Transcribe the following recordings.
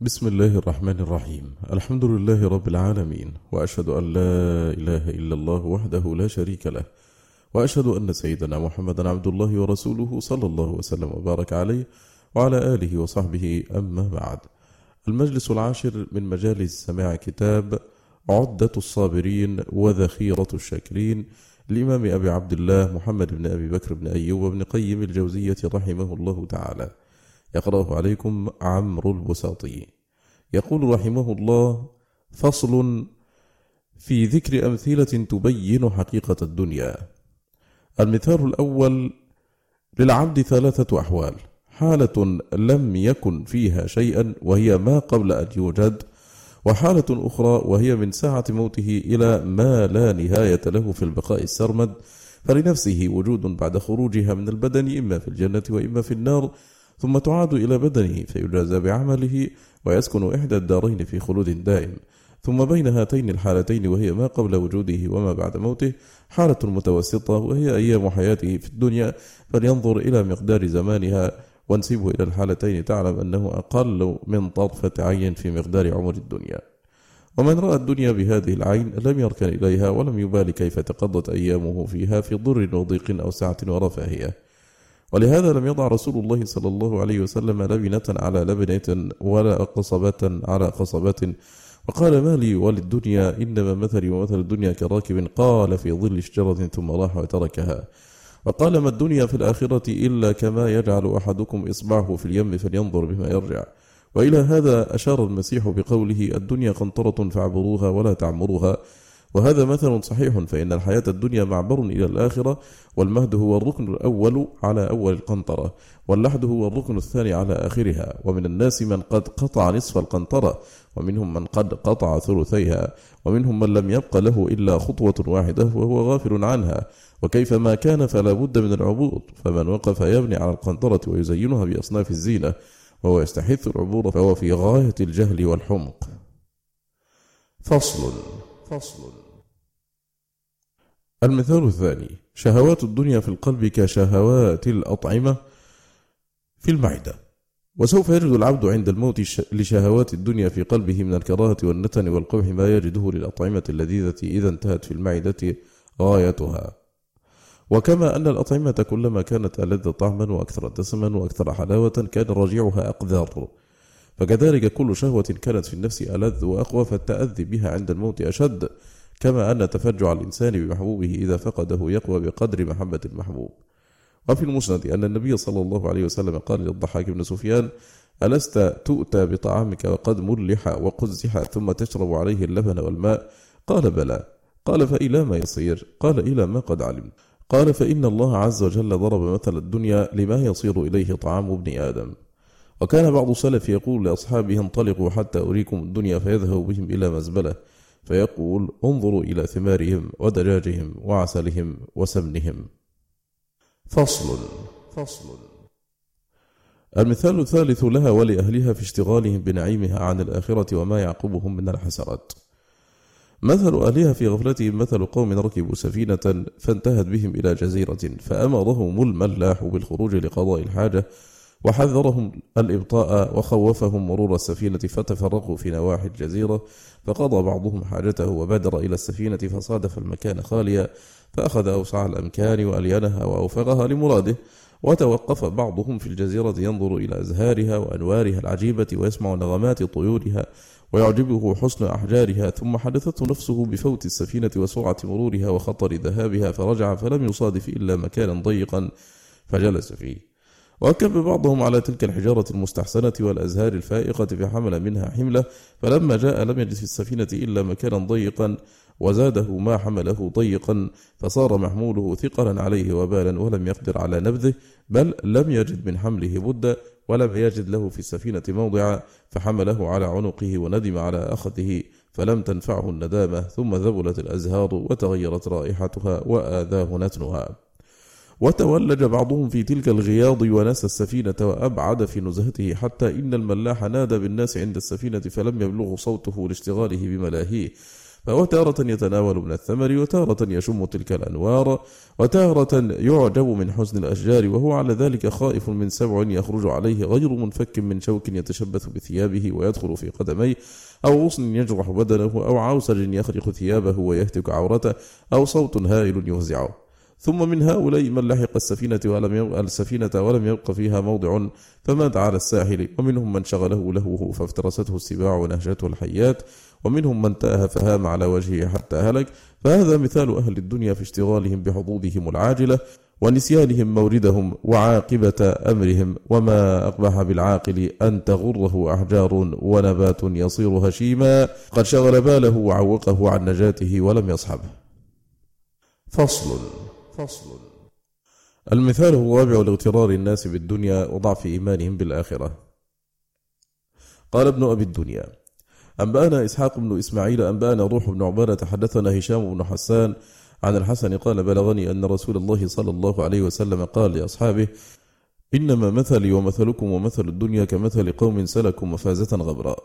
بسم الله الرحمن الرحيم الحمد لله رب العالمين واشهد ان لا اله الا الله وحده لا شريك له واشهد ان سيدنا محمدا عبد الله ورسوله صلى الله وسلم وبارك عليه وعلى اله وصحبه اما بعد المجلس العاشر من مجالس سماع كتاب عدة الصابرين وذخيرة الشاكرين الإمام أبي عبد الله محمد بن أبي بكر بن أيوب بن قيم الجوزية رحمه الله تعالى يقرأه عليكم عمرو البساطي يقول رحمه الله فصل في ذكر أمثلة تبين حقيقة الدنيا. المثال الأول للعبد ثلاثة أحوال. حالة لم يكن فيها شيئا وهي ما قبل أن يوجد وحالة أخرى وهي من ساعة موته إلى ما لا نهاية له في البقاء السرمد. فلنفسه وجود بعد خروجها من البدن إما في الجنة وإما في النار. ثم تعاد إلى بدنه فيجازى بعمله ويسكن إحدى الدارين في خلود دائم. ثم بين هاتين الحالتين وهي ما قبل وجوده وما بعد موته. حالة متوسطة وهي أيام حياته في الدنيا. فلينظر إلى مقدار زمانها وانسبه إلى الحالتين تعلم أنه أقل من طرفة عين في مقدار عمر الدنيا. ومن رأى الدنيا بهذه العين لم يركن إليها ولم يبال كيف تقضت أيامه فيها في ضر وضيق أو سعة ورفاهية. ولهذا لم يضع رسول الله صلى الله عليه وسلم لبنة على لبنة ولا قصبة على قصبة. وقال ما لي وللدنيا إنما مثلي ومثل الدنيا كراكب قال في ظل شجرة ثم راح وتركها. وقال ما الدنيا في الآخرة إلا كما يجعل أحدكم إصبعه في اليم فلينظر بما يرجع. وإلى هذا أشار المسيح بقوله الدنيا قنطرة فاعبروها ولا تعمروها. وهذا مثل صحيح فإن الحياة الدنيا معبر إلى الآخرة والمهد هو الركن الأول على أول القنطرة واللحد هو الركن الثاني على آخرها. ومن الناس من قد قطع نصف القنطرة ومنهم من قد قطع ثلثيها ومنهم من لم يبق له إلا خطوة واحدة وهو غافل عنها. وكيفما كان فلا بد من العبور. فمن وقف يبني على القنطرة ويزينها بأصناف الزينة وهو يستحث العبور فهو في غاية الجهل والحمق. فصل. فصل. المثال الثاني شهوات الدنيا في القلب كشهوات الأطعمة في المعدة. وسوف يجد العبد عند الموت لشهوات الدنيا في قلبه من الكراهة والنتن والقبح ما يجده للأطعمة اللذيذة إذا انتهت في المعدة غايتها. وكما أن الأطعمة كلما كانت ألذ طعما وأكثر دسما وأكثر حلاوة كان رجيعها أقذر. فكذلك كل شهوة كانت في النفس ألذ وأقوى فالتأذي بها عند الموت أشد. كما أن تفجع الإنسان بمحبوبه إذا فقده يقوى بقدر محبة المحبوب. وفي المسند أن النبي صلى الله عليه وسلم قال للضحاك بن سفيان ألست تؤتى بطعامك وقد ملح وقزح ثم تشرب عليه اللبن والماء؟ قال بلى. قال فإلى ما يصير؟ قال إلى ما قد علمت. قال فإن الله عز وجل ضرب مثل الدنيا لما يصير إليه طعام ابن آدم. وكان بعض السلف يقول لأصحابه انطلقوا حتى أريكم الدنيا فيذهب بهم إلى مزبلة. فيقول انظروا إلى ثمارهم ودجاجهم وعسلهم وسمنهم. فصل فصل. المثال الثالث لها ولأهلها في اشتغالهم بنعيمها عن الآخرة وما يعقبهم من الحسرات. مثل أهلها في غفلتهم مثل قوم ركبوا سفينة فانتهت بهم إلى جزيرة فأمرهم الملاح بالخروج لقضاء الحاجة وحذرهم الإبطاء وخوفهم مرور السفينة فتفرقوا في نواحي الجزيرة فقضى بعضهم حاجته وبادر إلى السفينة فصادف المكان خاليا فأخذ أوسع الأمكان وألينها وأوفرها لمراده. وتوقف بعضهم في الجزيرة ينظر إلى أزهارها وأنوارها العجيبة ويسمع نغمات طيورها ويعجبه حسن أحجارها ثم حدثته نفسه بفوت السفينة وسرعة مرورها وخطر ذهابها فرجع فلم يصادف إلا مكانا ضيقا فجلس فيه. وكب بعضهم على تلك الحجارة المستحسنة والأزهار الفائقة فحمل منها حملة فلما جاء لم يجد في السفينة إلا مكانا ضيقا وزاده ما حمله ضيقا فصار محموله ثقلا عليه وبالا ولم يقدر على نبذه بل لم يجد من حمله بد ولم يجد له في السفينة موضعا فحمله على عنقه وندم على أخذه فلم تنفعه الندامة ثم ذبلت الأزهار وتغيرت رائحتها وآذاه نتنها. وتولج بعضهم في تلك الغياض ونسى السفينة وأبعد في نزهته حتى إن الملاح نادى بالناس عند السفينة فلم يبلغ صوته لاشتغاله بملاهيه. فهو تارة يتناول من الثمر وتارة يشم تلك الأنوار وتارة يعجب من حسن الأشجار وهو على ذلك خائف من سبع يخرج عليه غير منفك من شوك يتشبث بثيابه ويدخل في قدميه أو غصن يجرح بدنه أو عوسج يخرق ثيابه ويهتك عورته أو صوت هائل يفزعه. ثم من هؤلاء من لحق السفينة ولم يبقى السفينة ولم يبق فيها موضع فمات على الساحل. ومنهم من شغله لهوه فافترسته السباع ونهجته الحيات ومنهم من تاه فهام على وجهه حتى هلك. فهذا مثال أهل الدنيا في اشتغالهم بحظوظهم العاجلة ونسيانهم موردهم وعاقبة أمرهم. وما أقبح بالعاقل أن تغره أحجار ونبات يصير هشيما. قد شغل باله وعوقه عن نجاته ولم يصحبه. فصل. فصل. المثال الرابع لاغترار الناس بالدنيا وضعف إيمانهم بالآخرة. قال ابن أبي الدنيا أنبأنا إسحاق بن إسماعيل أنبأنا روح بن عبادة حدثنا هشام بن حسان عن الحسن قال بلغني أن رسول الله صلى الله عليه وسلم قال لأصحابه إنما مثلي ومثلكم ومثل الدنيا كمثل قوم سلكوا مفازة غبراء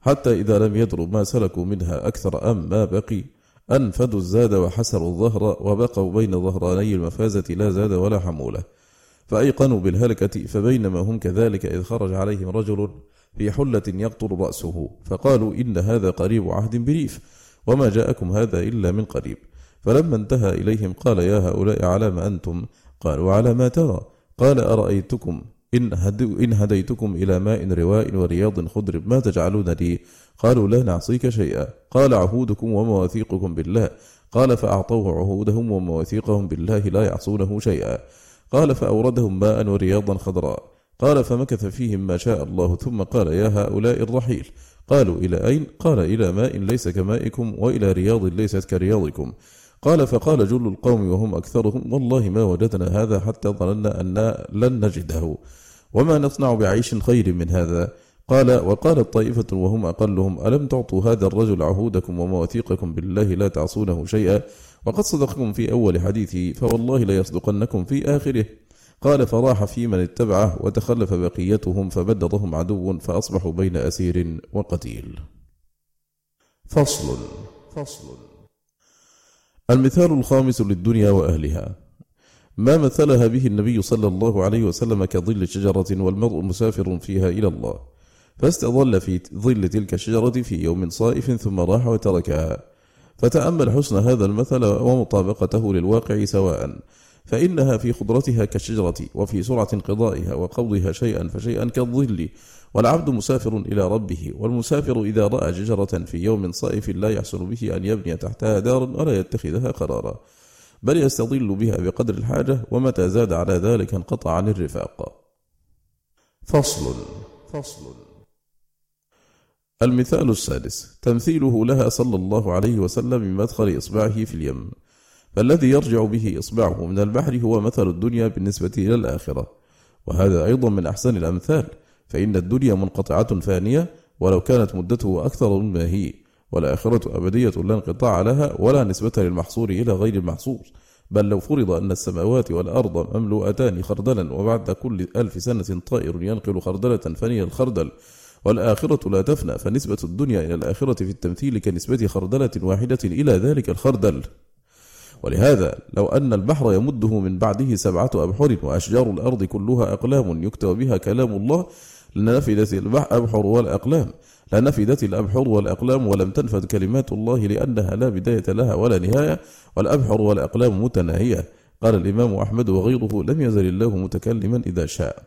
حتى إذا لم يدروا ما سلكوا منها أكثر أم ما بقي. أنفدوا الزاد وحسروا الظهر وبقوا بين ظهراني المفازة لا زاد ولا حمولة. فأيقنوا بالهلكة فبينما هم كذلك إذ خرج عليهم رجل في حلة يقطر رأسه. فقالوا إن هذا قريب عهد بريف وما جاءكم هذا إلا من قريب. فلما انتهى إليهم قال يا هؤلاء على ما أنتم؟ قالوا على ما ترى. قال أرأيتكم؟ إن, إن هديتكم إلى ماء رواء ورياض خضر ما تجعلون لي؟ قالوا لا نعصيك شيئا. قال عهودكم ومواثيقكم بالله. قال فأعطوه عهودهم ومواثيقهم بالله لا يعصونه شيئا. قال فأوردهم ماء ورياضا خضراء. قال فمكث فيهم ما شاء الله ثم قال يا هؤلاء الرحيل. قالوا إلى أين؟ قال إلى ماء ليس كمائكم وإلى رياض ليست كرياضكم. قال فقال جل القوم وهم أكثرهم والله ما وجدنا هذا حتى ظننا أن لن نجده. وما نصنع بعيش خير من هذا؟ قال وقالت طائفة وهم أقلهم ألم تعطوا هذا الرجل عهودكم ومواثيقكم بالله لا تعصونه شيئا؟ وقد صدقكم في أول حديثه فوالله ليصدقنكم في آخره. قال فراح في من اتبعه وتخلف بقيتهم فبدرهم عدو فأصبحوا بين أسير وقتيل. فصل. فصل. المثال الخامس للدنيا وأهلها. ما مثلها به النبي صلى الله عليه وسلم كظل شجرة والمرء مسافر فيها إلى الله. فاستظل في ظل تلك الشجرة في يوم صائف ثم راح وتركها. فتأمل حسن هذا المثل ومطابقته للواقع سواء. فإنها في خضرتها كالشجرة وفي سرعة انقضائها وقوضها شيئا فشيئا كالظل. والعبد مسافر إلى ربه والمسافر إذا رأى شجرة في يوم صائف لا يحسن به أن يبني تحتها دارا ولا يتخذها قرارا. بل يستظل بها بقدر الحاجة ومتى زاد على ذلك انقطع عن الرفاق. فصل. فصل. المثال السادس. تمثيله لها صلى الله عليه وسلم بمدخل إصبعه في اليم. فالذي يرجع به إصبعه من البحر هو مثل الدنيا بالنسبة إلى الآخرة. وهذا أيضا من أحسن الأمثال فإن الدنيا منقطعة فانية ولو كانت مدته أكثر مما هي. والآخرة أبدية لا انقطاع لها ولا نسبة للمحصور إلى غير المحصور بل لو فرض أن السماوات والأرض مملوءتان خردلا وبعد كل ألف سنة طائر ينقل خردلة فني الخردل والآخرة لا تفنى فنسبة الدنيا إلى الآخرة في التمثيل كنسبة خردلة واحدة إلى ذلك الخردل. ولهذا لو أن البحر يمده من بعده سبعة أبحر وأشجار الأرض كلها أقلام يكتب بها كلام الله لنفدت الأبحر والأقلام. لنفدت الأبحر والأقلام ولم تنفد كلمات الله لأنها لا بداية لها ولا نهاية والأبحر والأقلام متناهية. قال الإمام أحمد وغيره لم يزل الله متكلما إذا شاء.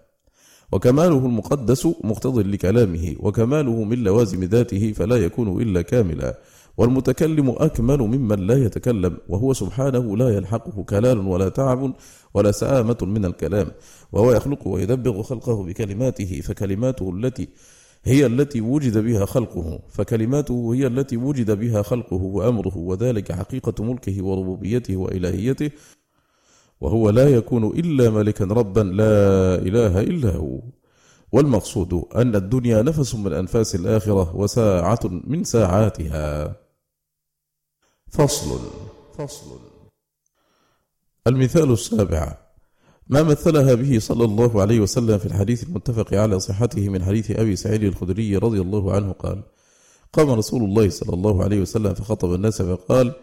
وكماله المقدس مقتض لكلامه وكماله من لوازم ذاته فلا يكون إلا كاملا. والمتكلم أكمل ممن لا يتكلم وهو سبحانه لا يلحقه كلال ولا تعب ولا سآمة من الكلام. وهو يخلق ويدبغ خلقه بكلماته فكلماته التي هي التي وجد بها خلقه فكلماته هي التي وجد بها خلقه وأمره وذلك حقيقة ملكه وربوبيته وإلهيته وهو لا يكون إلا ملكا ربا لا إله إلا هو. والمقصود أن الدنيا نفس من أنفاس الآخرة وساعة من ساعاتها. فصل فصل. المثال السابع. ما مثلها به صلى الله عليه وسلم في الحديث المتفق على صحته من حديث أبي سعيد الخدري رضي الله عنه قال قام رسول الله صلى الله عليه وسلم فخطب الناس فقال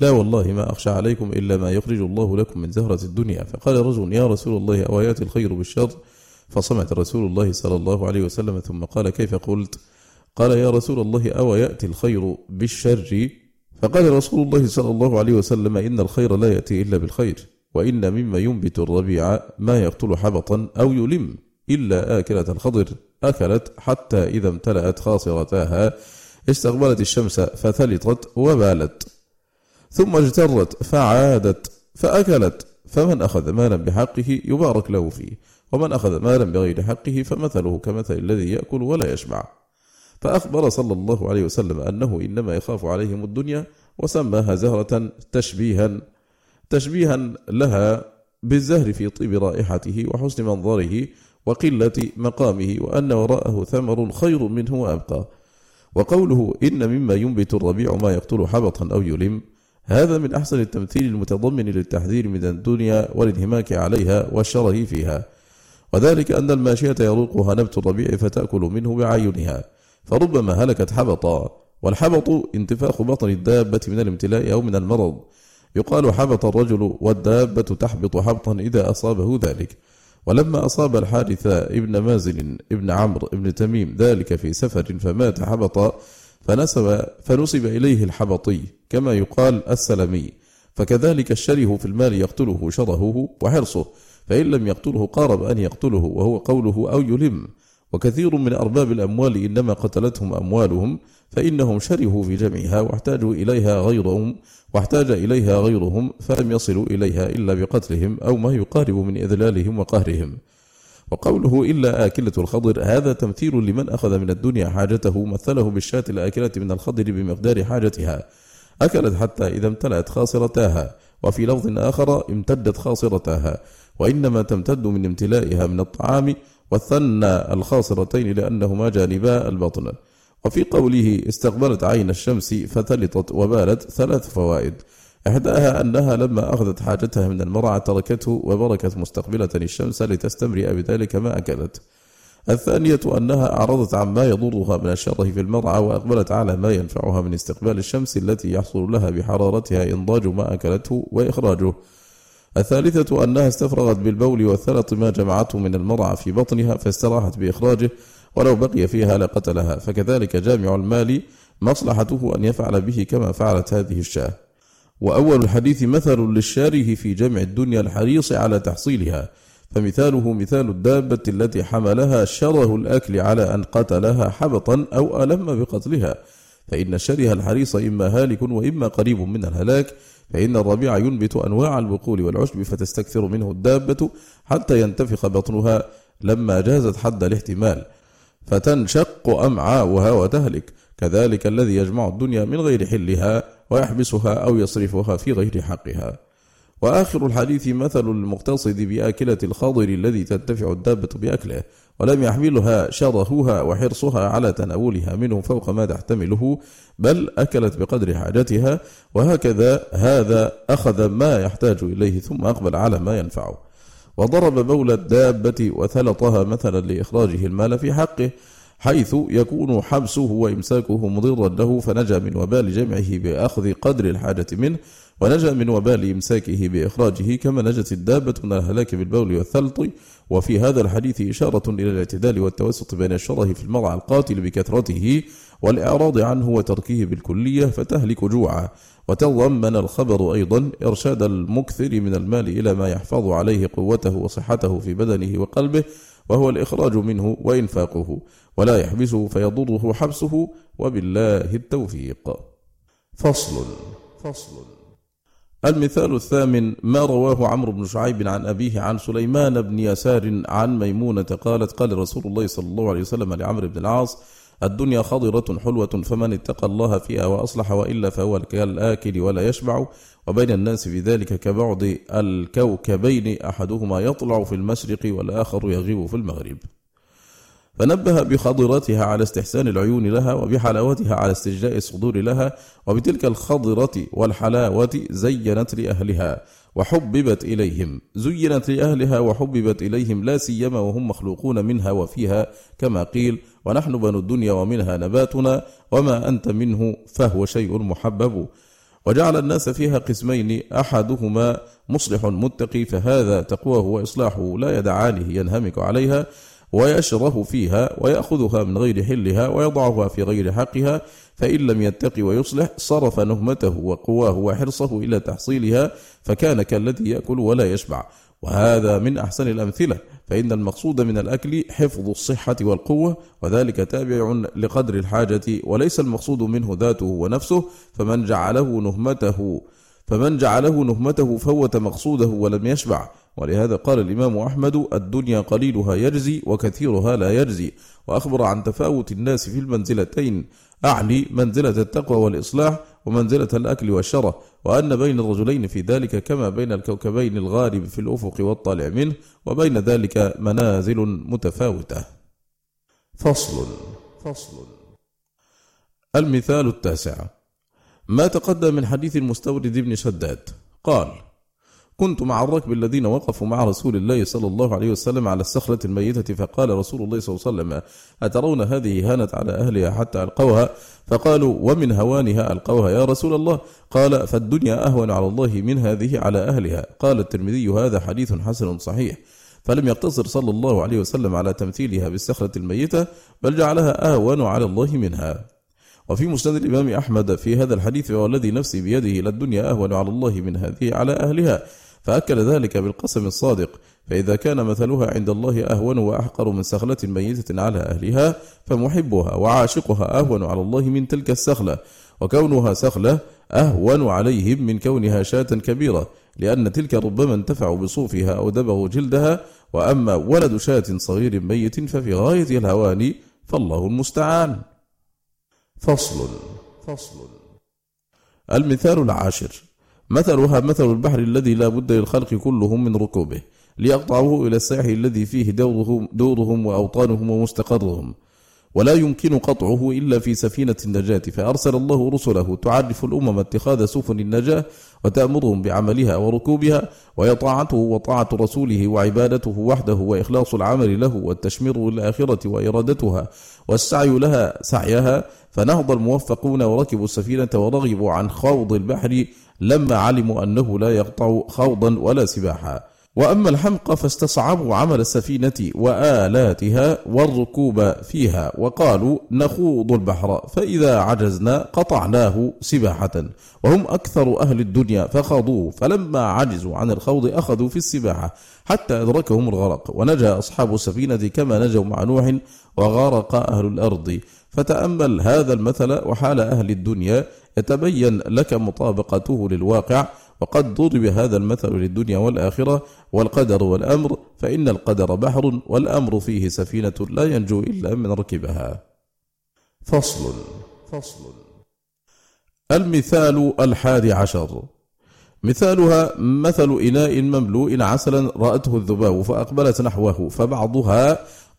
لا والله ما أخشى عليكم إلا ما يخرج الله لكم من زهرة الدنيا. فقال رجل يا رسول الله أو يأتي الخير بالشر؟ فصمت رسول الله صلى الله عليه وسلم ثم قال كيف قلت؟ قال يا رسول الله أو يأتي الخير بالشر؟ فقال رسول الله صلى الله عليه وسلم إن الخير لا يأتي إلا بالخير. وإن مما ينبت الربيع ما يقتل حبطا أو يلم إلا آكلة الخضر أكلت حتى إذا امتلأت خاصرتاها استقبلت الشمس فثلطت وبالت. ثم اجترت فعادت فأكلت فمن أخذ مالا بحقه يبارك له فيه ومن أخذ مالا بغير حقه فمثله كمثل الذي يأكل ولا يشبع. فأخبر صلى الله عليه وسلم أنه إنما يخاف عليهم الدنيا وسماها زهرة تشبيها تشبيها لها بالزهر في طيب رائحته وحسن منظره وقلة مقامه وأن وراءه ثمر خير منه وأبقى. وقوله إن مما ينبت الربيع ما يقتل حبطا أو يلم هذا من أحسن التمثيل المتضمن للتحذير من الدنيا والانهماك عليها والشره فيها. وذلك أن الماشية يروقها نبت الربيع فتأكل منه بعينها فربما هلكت حبطا والحبط انتفاخ بطن الدابة من الامتلاء أو من المرض. يقال حبط الرجل والدابة تحبط حبطا إذا أصابه ذلك. ولما أصاب الحارث ابن مازن ابن عمرو ابن تميم ذلك في سفر فمات حبطا فنسب, فنسب إليه الحبطي كما يقال السلمي. فكذلك الشره في المال يقتله شرهه وحرصه فإن لم يقتله قارب أن يقتله وهو قوله أو يلم. وكثير من أرباب الأموال إنما قتلتهم أموالهم فإنهم شرهوا في جمعها واحتاجوا إليها غيرهم واحتاج إليها غيرهم فلم يصلوا إليها إلا بقتلهم أو ما يقارب من إذلالهم وقهرهم. وقوله إلا آكلة الخضر هذا تمثيل لمن أخذ من الدنيا حاجته مثله بالشاة الآكلة من الخضر بمقدار حاجتها. أكلت حتى إذا امتلأت خاصرتاها وفي لفظ آخر امتدت خاصرتاها وإنما تمتد من امتلائها من الطعام والثنى الخاصرتين لأنهما جانبا البطن. وفي قوله استقبلت عين الشمس فثلطت وبالت ثلاث فوائد. إحداها أنها لما أخذت حاجتها من المرعى تركته وبركت مستقبلة الشمس لتستمرئ بذلك ما أكلت. الثانية أنها أعرضت عما يضرها من الشره في المرعى وأقبلت على ما ينفعها من استقبال الشمس التي يحصل لها بحرارتها إنضاج ما أكلته وإخراجه. الثالثة أنها استفرغت بالبول والثلط ما جمعته من المرعى في بطنها فاستراحت بإخراجه ولو بقي فيها لقتلها. فكذلك جامع المال مصلحته أن يفعل به كما فعلت هذه الشاة. وأول الحديث مثل للشاره في جمع الدنيا الحريص على تحصيلها. فمثاله مثال الدابة التي حملها شره الأكل على أن قتلها حبطا أو ألم بقتلها. فإن الشره الحريص إما هالك وإما قريب من الهلاك فإن الربيع ينبت أنواع البقول والعشب فتستكثر منه الدابة حتى ينتفخ بطنها لما جازت حد الاحتمال. فتنشق أمعاؤها وتهلك. كذلك الذي يجمع الدنيا من غير حلها ويحبسها أو يصرفها في غير حقها. وآخر الحديث مثل المقتصد بآكلة الخاضر الذي تنتفع الدابة بأكله ولم يحملها شرهها وحرصها على تناولها منه فوق ما تحتمله بل أكلت بقدر حاجتها وهكذا هذا أخذ ما يحتاج إليه ثم أقبل على ما ينفعه. وضرب بول الدابة وثلطها مثلا لإخراجه المال في حقه حيث يكون حبسه وإمساكه مضرا له فنجا من وبال جمعه بأخذ قدر الحاجة منه. ونجا من وبال إمساكه بإخراجه كما نجت الدابة من الهلاك بالبول والثلط. وفي هذا الحديث إشارة إلى الاعتدال والتوسط بين الشره في المرعى القاتل بكثرته والإعراض عنه وتركه بالكلية فتهلك جوعا. وتضمن الخبر أيضا إرشاد المكثر من المال إلى ما يحفظ عليه قوته وصحته في بدنه وقلبه وهو الإخراج منه وإنفاقه. ولا يحبسه فيضره حبسه وبالله التوفيق. فصل فصل. المثال الثامن ما رواه عمرو بن شعيب عن أبيه عن سليمان بن يسار عن ميمونة قالت قال رسول الله صلى الله عليه وسلم لعمرو بن العاص الدنيا خضرة حلوة فمن اتقى الله فيها وأصلح وإلا فهو كالآكل ولا يشبع وبين الناس في ذلك كبعض الكوكبين أحدهما يطلع في المشرق والآخر يغيب في المغرب فنبه بخضرتها على استحسان العيون لها وبحلاوتها على استجلاء الصدور لها وبتلك الخضرة والحلاوة زينت لأهلها وحببت إليهم. زينت لأهلها وحببت إليهم لا سيما وهم مخلوقون منها وفيها كما قيل ونحن بنو الدنيا ومنها نباتنا وما أنت منه فهو شيء محبب. وجعل الناس فيها قسمين أحدهما مصلح متقي فهذا تقواه وإصلاحه لا يدعانه ينهمك عليها. ويشره فيها ويأخذها من غير حلها ويضعها في غير حقها فإن لم يتقي ويصلح صرف نهمته وقواه وحرصه إلى تحصيلها فكان كالذي يأكل ولا يشبع. وهذا من أحسن الأمثلة فإن المقصود من الأكل حفظ الصحة والقوة وذلك تابع لقدر الحاجة وليس المقصود منه ذاته ونفسه فمن جعله نهمته فمن جعله نهمته فوت مقصوده ولم يشبع. ولهذا قال الإمام أحمد الدنيا قليلها يجزي وكثيرها لا يجزي. وأخبر عن تفاوت الناس في المنزلتين أعني منزلة التقوى والإصلاح ومنزلة الأكل والشرة وأن بين الرجلين في ذلك كما بين الكوكبين الغارب في الأفق والطالع منه وبين ذلك منازل متفاوتة. فصل فصل. المثال التاسع. ما تقدم من حديث المستورد بن شداد؟ قال كنت مع الركب الذين وقفوا مع رسول الله صلى الله عليه وسلم على الصخرة الميتة فقال رسول الله صلى الله عليه وسلم أترون هذه هانت على أهلها حتى ألقوها؟ فقالوا ومن هوانها ألقوها يا رسول الله؟ قال فالدنيا أهون على الله من هذه على أهلها. قال الترمذي هذا حديث حسن صحيح. فلم يقتصر صلى الله عليه وسلم على تمثيلها بالصخرة الميتة بل جعلها أهون على الله منها. وفي مسند الإمام أحمد في هذا الحديث والذي نفسي بيده للدنيا أهون على الله من هذه على أهلها. فأكل ذلك بالقسم الصادق فإذا كان مثلها عند الله أهون وأحقر من سخلة ميتة على أهلها فمحبها وعاشقها أهون على الله من تلك السخلة وكونها سخلة أهون عليهم من كونها شاة كبيرة لأن تلك ربما انتفعوا بصوفها أو دبغوا جلدها وأما ولد شاة صغير ميت ففي غاية الهوان فالله المستعان. فصل. فصل. المثال العاشر. مثلها مثل البحر الذي لا بد للخلق كلهم من ركوبه ليقطعوه إلى الساحل الذي فيه دورهم, دورهم وأوطانهم ومستقرهم. ولا يمكن قطعه إلا في سفينة النجاة. فأرسل الله رسله تعرف الأمم اتخاذ سفن النجاة وتأمرهم بعملها وركوبها ويطاعته وطاعة رسوله وعبادته وحده وإخلاص العمل له والتشمير للآخرة وإرادتها والسعي لها سعيها. فنهض الموفقون وركبوا السفينة ورغبوا عن خوض البحر. لما علموا أنه لا يقطع خوضا ولا سباحا. وأما الحمق فاستصعبوا عمل السفينة وآلاتها والركوب فيها وقالوا نخوض البحر فإذا عجزنا قطعناه سباحة وهم أكثر أهل الدنيا فخاضوه فلما عجزوا عن الخوض أخذوا في السباحة حتى أدركهم الغرق ونجا أصحاب السفينة كما نجوا مع نوح وغرق أهل الأرض. فتأمل هذا المثل وحال أهل الدنيا يتبين لك مطابقته للواقع وقد ضرب هذا المثل للدنيا والآخرة والقدر والأمر فإن القدر بحر والأمر فيه سفينة لا ينجو إلا من ركبها. فصل فصل. المثال الحادي عشر. مثالها مثل إناء مملوء عسلا رأته الذباب فأقبلت نحوه فبعضها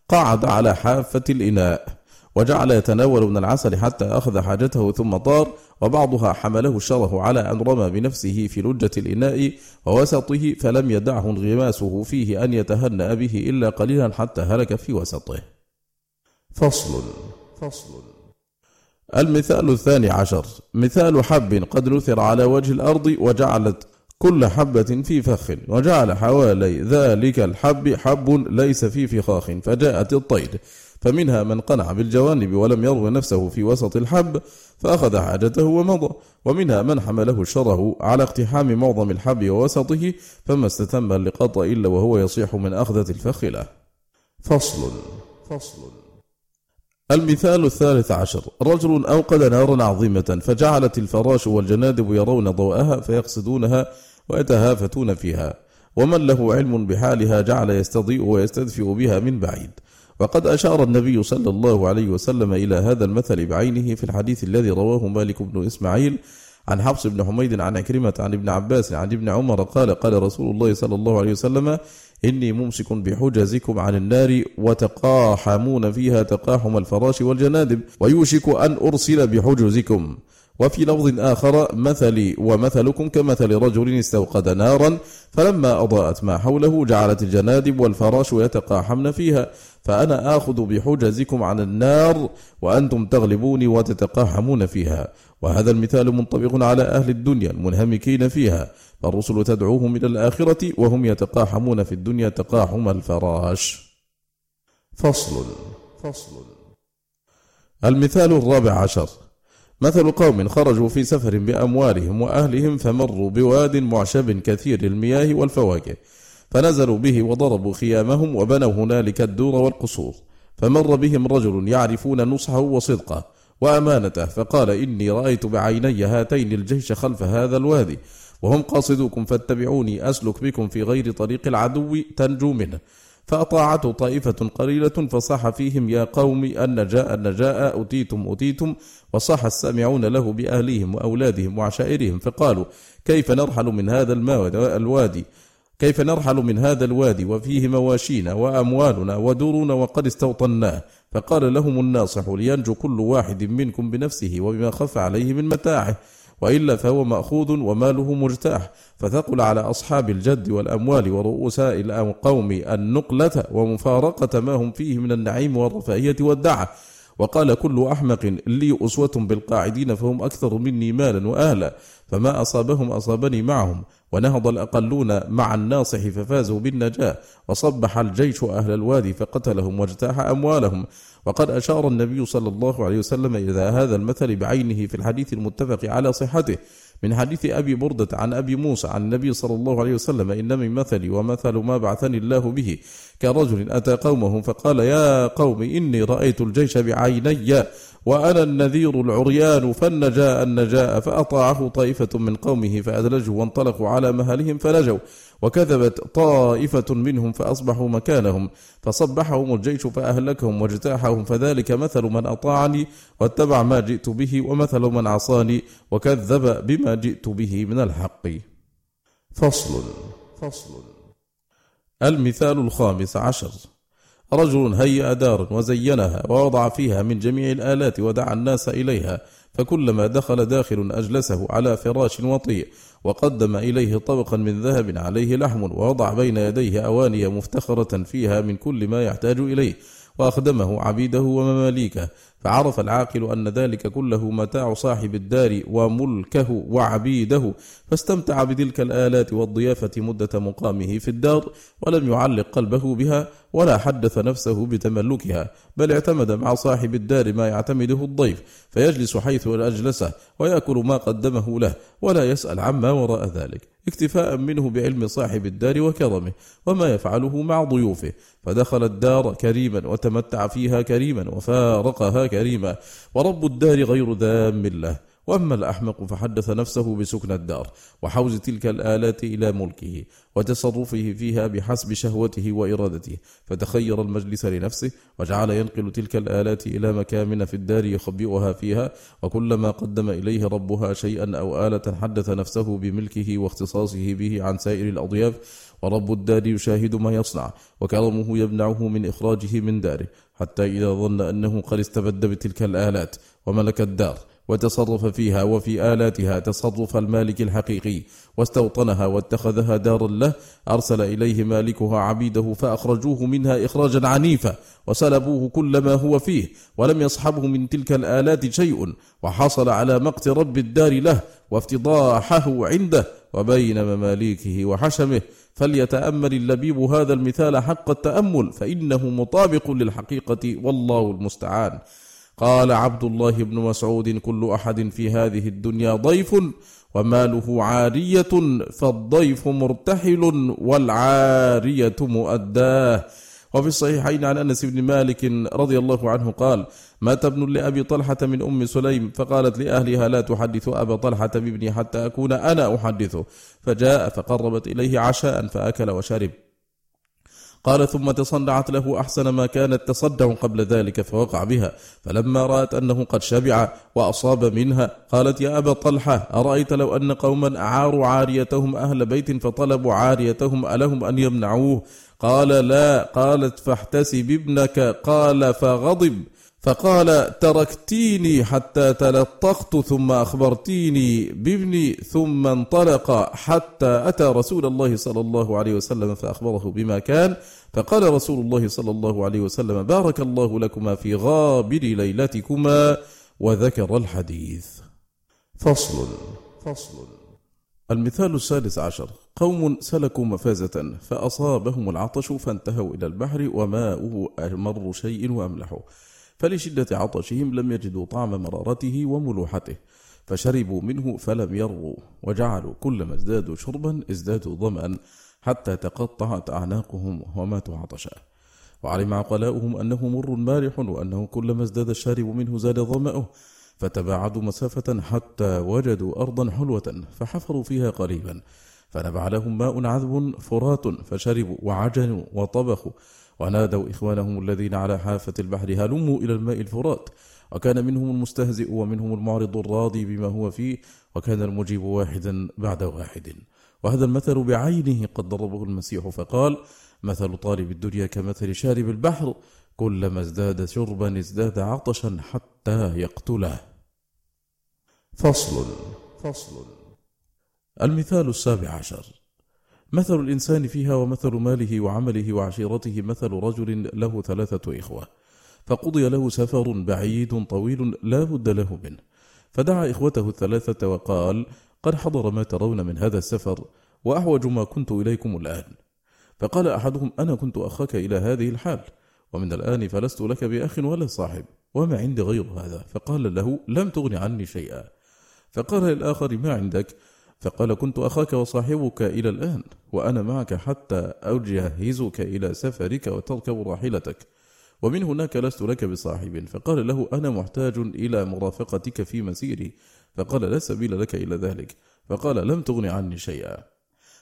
قعد على حافة الإناء. وجعل يتناول من العسل حتى أخذ حاجته ثم طار وبعضها حمله الشره على أن رمى بنفسه في لجة الإناء ووسطه فلم يدعه انغماسه فيه أن يتهنأ به إلا قليلا حتى هلك في وسطه. فصل. فصل. المثال الثاني عشر. مثال حب قد نثر على وجه الأرض وجعلت كل حبة في فخ وجعل حوالي ذلك الحب حب ليس في فخاخ فجاءت الطير. فمنها من قنع بالجوانب ولم يرو نفسه في وسط الحب فأخذ حاجته ومضى. ومنها من حمله الشره على اقتحام معظم الحب ووسطه فما استتم اللقاط إلا وهو يصيح من أخذة الفخلة. فصل. فصل. المثال الثالث عشر. رجل أوقد نارا عظيمة فجعلت الفراش والجنادب يرون ضوءها فيقصدونها ويتهافتون فيها. ومن له علم بحالها جعل يستضيء ويستدفئ بها من بعيد. وقد أشار النبي صلى الله عليه وسلم إلى هذا المثل بعينه في الحديث الذي رواه مالك بن إسماعيل عن حفص بن حميد عن عكرمة عن ابن عباس عن ابن عمر قال قال رسول الله صلى الله عليه وسلم إني ممسك بحجزكم عن النار وتقاحمون فيها تقاحم الفراش والجنادب ويوشك أن أرسل بحجزكم. وفي لفظ آخر مثلي ومثلكم كمثل رجل استوقد نارا فلما أضاءت ما حوله جعلت الجنادب والفراش يتقاحمن فيها فأنا آخذ بحجزكم عن النار وأنتم تغلبوني وتتقاحمون فيها. وهذا المثال منطبق على أهل الدنيا المنهمكين فيها فالرسل تدعوهم إلى الآخرة وهم يتقاحمون في الدنيا تقاحم الفراش. فصل فصل. المثال الرابع عشر. مثل قوم خرجوا في سفر بأموالهم وأهلهم فمروا بواد معشب كثير المياه والفواكه فنزلوا به وضربوا خيامهم وبنوا هنالك الدور والقصور فمر بهم رجل يعرفون نصحه وصدقه وأمانته فقال إني رأيت بعيني هاتين الجيش خلف هذا الوادي وهم قاصدوكم فاتبعوني أسلك بكم في غير طريق العدو تنجو منه. فأطاعته طائفة قليلة فصاح فيهم يا قوم النجاء النجاء أتيتم أتيتم وصاح السامعون له بأهليهم وأولادهم وعشائرهم فقالوا كيف نرحل من هذا الوادي؟ كيف نرحل من هذا الوادي وفيه مواشينا وأموالنا ودورنا وقد استوطناه؟ فقال لهم الناصح لينجو كل واحد منكم بنفسه وبما خف عليه من متاعه وإلا فهو مأخوذ وماله مرتاح فثقل على أصحاب الجد والأموال ورؤوساء القوم النقلة ومفارقة ما هم فيه من النعيم والرفاهية والدعة. وقال كل أحمق لي أسوة بالقاعدين فهم أكثر مني مالا وأهلا فما أصابهم أصابني معهم ونهض الأقلون مع الناصح ففازوا بالنجاة وصبح الجيش أهل الوادي فقتلهم واجتاح أموالهم. وقد أشار النبي صلى الله عليه وسلم إلى هذا المثل بعينه في الحديث المتفق على صحته. من حديث أبي بردة عن أبي موسى عن النبي صلى الله عليه وسلم إن من مثلي ومثل ما بعثني الله به كرجل أتى قومه فقال يا قوم إني رأيت الجيش بعيني وأنا النذير العريان فالنجاء النجاء فأطاعه طائفة من قومه فأدلجوا وانطلقوا على مهلهم فنجوا. وكذبت طائفة منهم فأصبحوا مكانهم فصبحهم الجيش فأهلكهم واجتاحهم فذلك مثل من أطاعني واتبع ما جئت به ومثل من عصاني وكذب بما جئت به من الحق. فصل. فصل. المثال الخامس عشر. رجل هيأ دارا وزينها ووضع فيها من جميع الآلات ودعا الناس إليها فكلما دخل داخل أجلسه على فراش وطيء وقدم إليه طبقا من ذهب عليه لحم ووضع بين يديه أواني مفتخرة فيها من كل ما يحتاج إليه. وأخدمه عبيده ومماليكه فعرف العاقل أن ذلك كله متاع صاحب الدار وملكه وعبيده فاستمتع بتلك الآلات والضيافة مدة مقامه في الدار ولم يعلق قلبه بها ولا حدث نفسه بتملكها بل اعتمد مع صاحب الدار ما يعتمده الضيف فيجلس حيث أجلسه ويأكل ما قدمه له ولا يسأل عما وراء ذلك. اكتفاء منه بعلم صاحب الدار وكرمه وما يفعله مع ضيوفه. فدخل الدار كريما وتمتع فيها كريما وفارقها كريما. ورب الدار غير ذام له. وأما الأحمق فحدث نفسه بسكن الدار وحوز تلك الآلات إلى ملكه وتصرفه فيها بحسب شهوته وإرادته فتخير المجلس لنفسه وجعل ينقل تلك الآلات إلى مكامن في الدار يخبئها فيها وكلما قدم إليه ربها شيئا أو آلة حدث نفسه بملكه واختصاصه به عن سائر الأضياف ورب الدار يشاهد ما يصنع وكرمه يمنعه من إخراجه من داره حتى إذا ظن أنه قد استبد بتلك الآلات وملك الدار. وتصرف فيها وفي آلاتها تصرف المالك الحقيقي. واستوطنها واتخذها دارا له. أرسل إليه مالكها عبيده فأخرجوه منها إخراجا عنيفا وسلبوه كل ما هو فيه. ولم يصحبه من تلك الآلات شيء. وحصل على مقت رب الدار له وافتضاحه عنده. وبين مماليكه وحشمه. فليتأمل اللبيب هذا المثال حق التأمل. فإنه مطابق للحقيقة والله المستعان. قال عبد الله بن مسعود كل أحد في هذه الدنيا ضيف وماله عارية فالضيف مرتحل والعارية مؤداة. وفي الصحيحين عن أنس بن مالك رضي الله عنه قال مات ابن لأبي طلحة من أم سليم فقالت لأهلها لا تحدثوا أبا طلحة بابني حتى أكون أنا أحدثه فجاء فقربت إليه عشاء فأكل وشرب. قال ثم تصنعت له أحسن ما كانت تصدع قبل ذلك فوقع بها فلما رأت أنه قد شبع وأصاب منها قالت يا أبا طلحة أرأيت لو أن قوما أعاروا عاريتهم أهل بيت فطلبوا عاريتهم ألهم أن يمنعوه؟ قال لا قالت فاحتسب ابنك قال فغضب. فقال تركتيني حتى تلطخت ثم أخبرتيني بابني ثم انطلق حتى أتى رسول الله صلى الله عليه وسلم فأخبره بما كان. فقال رسول الله صلى الله عليه وسلم بارك الله لكما في غابر ليلتكما وذكر الحديث. فصل فصل. المثال السادس عشر. قوم سلكوا مفازة فأصابهم العطش فانتهوا إلى البحر وماؤه أمر شيء وأملحه. فلشدة عطشهم لم يجدوا طعم مرارته وملوحته فشربوا منه فلم يروا وجعلوا كلما ازدادوا شربا ازدادوا ظمأ حتى تقطعت أعناقهم وماتوا عطشا. وعلم عقلاؤهم أنه مر مالح وأنه كلما ازداد الشارب منه زاد ظمأه فتباعدوا مسافة حتى وجدوا أرضا حلوة فحفروا فيها قريبا فنبع لهم ماء عذب فرات فشربوا وعجنوا وطبخوا ونادوا إخوانهم الذين على حافة البحر هلموا إلى الماء الفرات. وكان منهم المستهزئ ومنهم المعرض الراضي بما هو فيه وكان المجيب واحدا بعد واحد. وهذا المثل بعينه قد ضربه المسيح فقال مثل طالب الدنيا كمثل شارب البحر كلما ازداد شربا ازداد عطشا حتى يقتله. فصل فصل. المثال السابع عشر. مثل الإنسان فيها ومثل ماله وعمله وعشيرته مثل رجل له ثلاثة إخوة. فقضي له سفر بعيد طويل لا بد له منه. فدعا إخوته الثلاثة وقال قد حضر ما ترون من هذا السفر وأحوج ما كنت إليكم الآن. فقال أحدهم أنا كنت أخاك إلى هذه الحال ومن الآن فلست لك بأخ ولا صاحب وما عندي غير هذا. فقال له لم تغن عني شيئا. فقال للآخر ما عندك؟ فقال كنت أخاك وصاحبك إلى الآن وأنا معك حتى أجهزك إلى سفرك وتركب راحلتك ومن هناك لست لك بصاحب. فقال له أنا محتاج إلى مرافقتك في مسيري. فقال لا سبيل لك إلى ذلك. فقال لم تغن عني شيئا.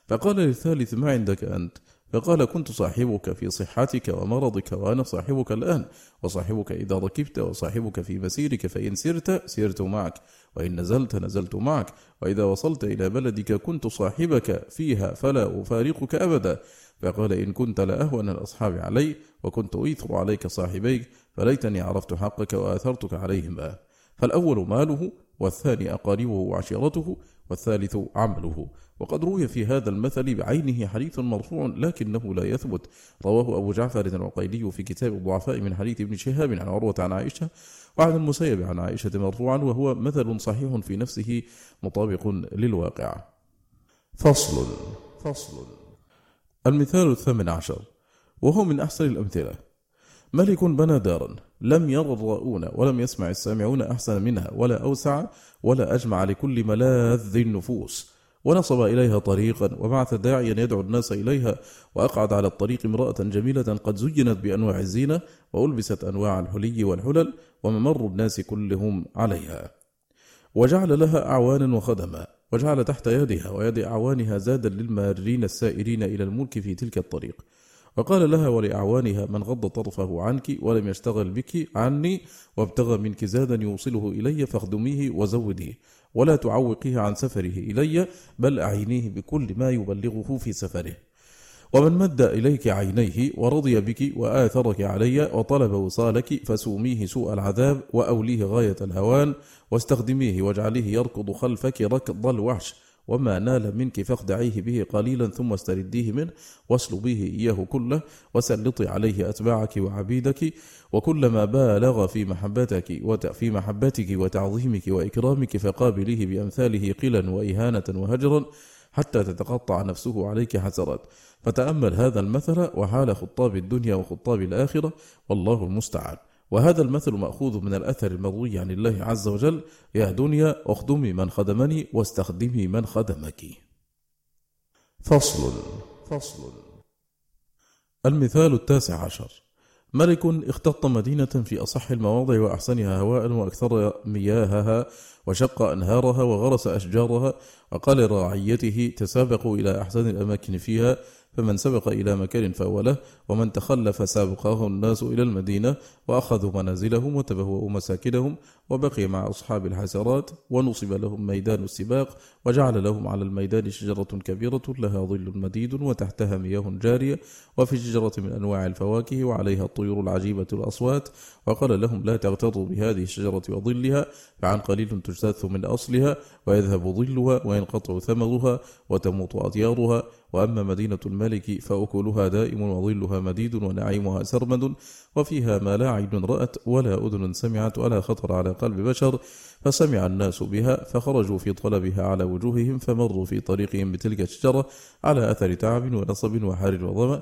فقال للثالث ما عندك أنت؟ فقال كنت صاحبك في صحتك ومرضك وأنا صاحبك الآن وصاحبك إذا ركبت وصاحبك في مسيرك فإن سرت سرت معك. وإن نزلت نزلت معك وإذا وصلت إلى بلدك كنت صاحبك فيها فلا أفارقك أبدا. فقال إن كنت لأهون الأصحاب علي وكنت أيثر عليك صاحبيك فليتني عرفت حقك وآثرتك عليهما. فالأول ماله والثاني أقاربه وعشيرته والثالث عمله. وقد روي في هذا المثل بعينه حديث مرفوع لكنه لا يثبت. رواه أبو جعفر العقيلي في كتاب الضعفاء من حديث ابن شهاب عن عروة عن عائشة وعن المسيب عن عائشة مرفوعا وهو مثل صحيح في نفسه مطابق للواقع. فصل فصل. المثال الثامن عشر. وهو من أحسن الأمثلة. ملك بنى دارا لم ير الراؤون ولم يسمع السامعون أحسن منها ولا أوسع ولا أجمع لكل ملاذ النفوس. ونصب إليها طريقا وبعث داعيا يدعو الناس إليها وأقعد على الطريق امرأة جميلة قد زينت بأنواع الزينة وألبست أنواع الحلي والحلل وممر الناس كلهم عليها. وجعل لها أعوانا وخدما وجعل تحت يدها ويد أعوانها زادا للمارين السائرين إلى الملك في تلك الطريق. وقال لها ولأعوانها من غض طرفه عنك ولم يشتغل بك عني وابتغى منك زادا يوصله إلي فاخدميه وزوديه ولا تعوقيه عن سفره إلي بل أعينيه بكل ما يبلغه في سفره. ومن مد إليك عينيه ورضي بك وآثرك علي وطلب وصالك فسوميه سوء العذاب وأوليه غاية الهوان واستخدميه واجعليه يركض خلفك ركض الوحش وما نال منك فاخدعيه به قليلا ثم استرديه منه واسلبيه إياه كله وسلطي عليه أتباعك وعبيدك وكلما بالغ في محبتك في محبتك وتعظيمك وإكرامك فقابليه بأمثاله قلا وإهانة وهجرا حتى تتقطع نفسه عليك حسرات فتأمل هذا المثل وحال خطاب الدنيا وخطاب الآخرة والله المستعان وهذا المثل مأخوذ من الأثر المروي عن الله عز وجل يا دنيا اخدمي من خدمني واستخدمي من خدمك. فصل فصل. المثال التاسع عشر ملك اختط مدينة في أصح المواضع وأحسنها هواء وأكثر مياهها وشق أنهارها وغرس أشجارها وقال لرعيته تسابقوا إلى أحسن الأماكن فيها. فمن سبق إلى مكان فهو له ومن تخلف سابقه الناس إلى المدينة وأخذوا منازلهم وتبهؤوا مساكنهم وبقي مع أصحاب الحسرات ونصب لهم ميدان السباق وجعل لهم على الميدان شجرة كبيرة لها ظل مديد وتحتها مياه جارية وفي الشجرة من أنواع الفواكه وعليها الطيور العجيبة الأصوات وقال لهم لا تغتروا بهذه الشجرة وظلها فعن قليل تجتث من أصلها ويذهب ظلها وينقطع ثمرها وتموت أطيارها وأما مدينة الملك فأكلها دائم وظلها مديد ونعيمها سرمد وفيها ما لا عين رأت ولا أذن سمعت ولا خطر على قلب بشر فسمع الناس بها فخرجوا في طلبها على وجوههم فمروا في طريقهم بتلك الشجرة على أثر تعب ونصب وحار وظمأ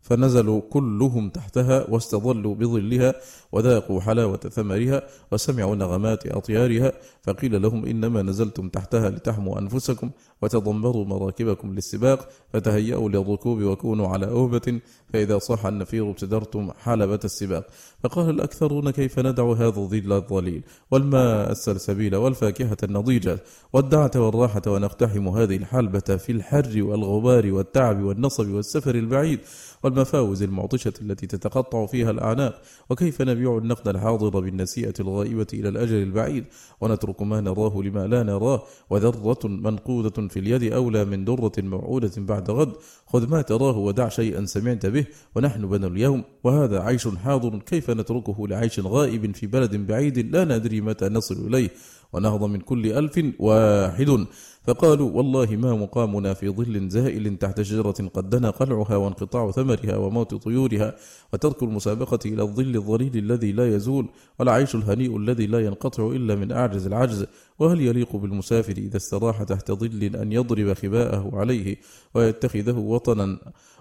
فنزلوا كلهم تحتها واستظلوا بظلها وذاقوا حلاوة ثمرها وسمعوا نغمات أطيارها فقيل لهم إنما نزلتم تحتها لتحموا أنفسكم وتضمروا مراكبكم للسباق فتهيأوا للركوب وكونوا على أهبة فإذا صح النفير ابتدرتم حلبة السباق فقال الأكثرون كيف ندع هذا الظل الظليل والماء السلسبيل والفاكهة النضيجة والدعة والراحة ونقتحم هذه الحلبة في الحر والغبار والتعب والنصب والسفر البعيد والمفاوز المعطشة التي تتقطع فيها الأعناق وكيف نبيع النقد الحاضر بالنسيئة الغائبة إلى الأجل البعيد؟ ونترك ما نراه لما لا نراه وذرة منقودة في اليد أولى من درة موعودة بعد غد. خذ ما تراه ودع شيئا سمعت به ونحن بنو اليوم. وهذا عيش حاضر كيف نتركه لعيش غائب في بلد بعيد لا ندري متى نصل إليه؟ ونهض من كل ألف واحد. فقالوا والله ما مقامنا في ظل زائل تحت شجرة قد دنا قلعها وانقطاع ثمرها وموت طيورها وترك المسابقة إلى الظل الظليل الذي لا يزول والعيش الهنيء الذي لا ينقطع إلا من أعجز العجز. وهل يليق بالمسافر إذا استراح تحت ظل أن يضرب خباءه عليه ويتخذه وطنا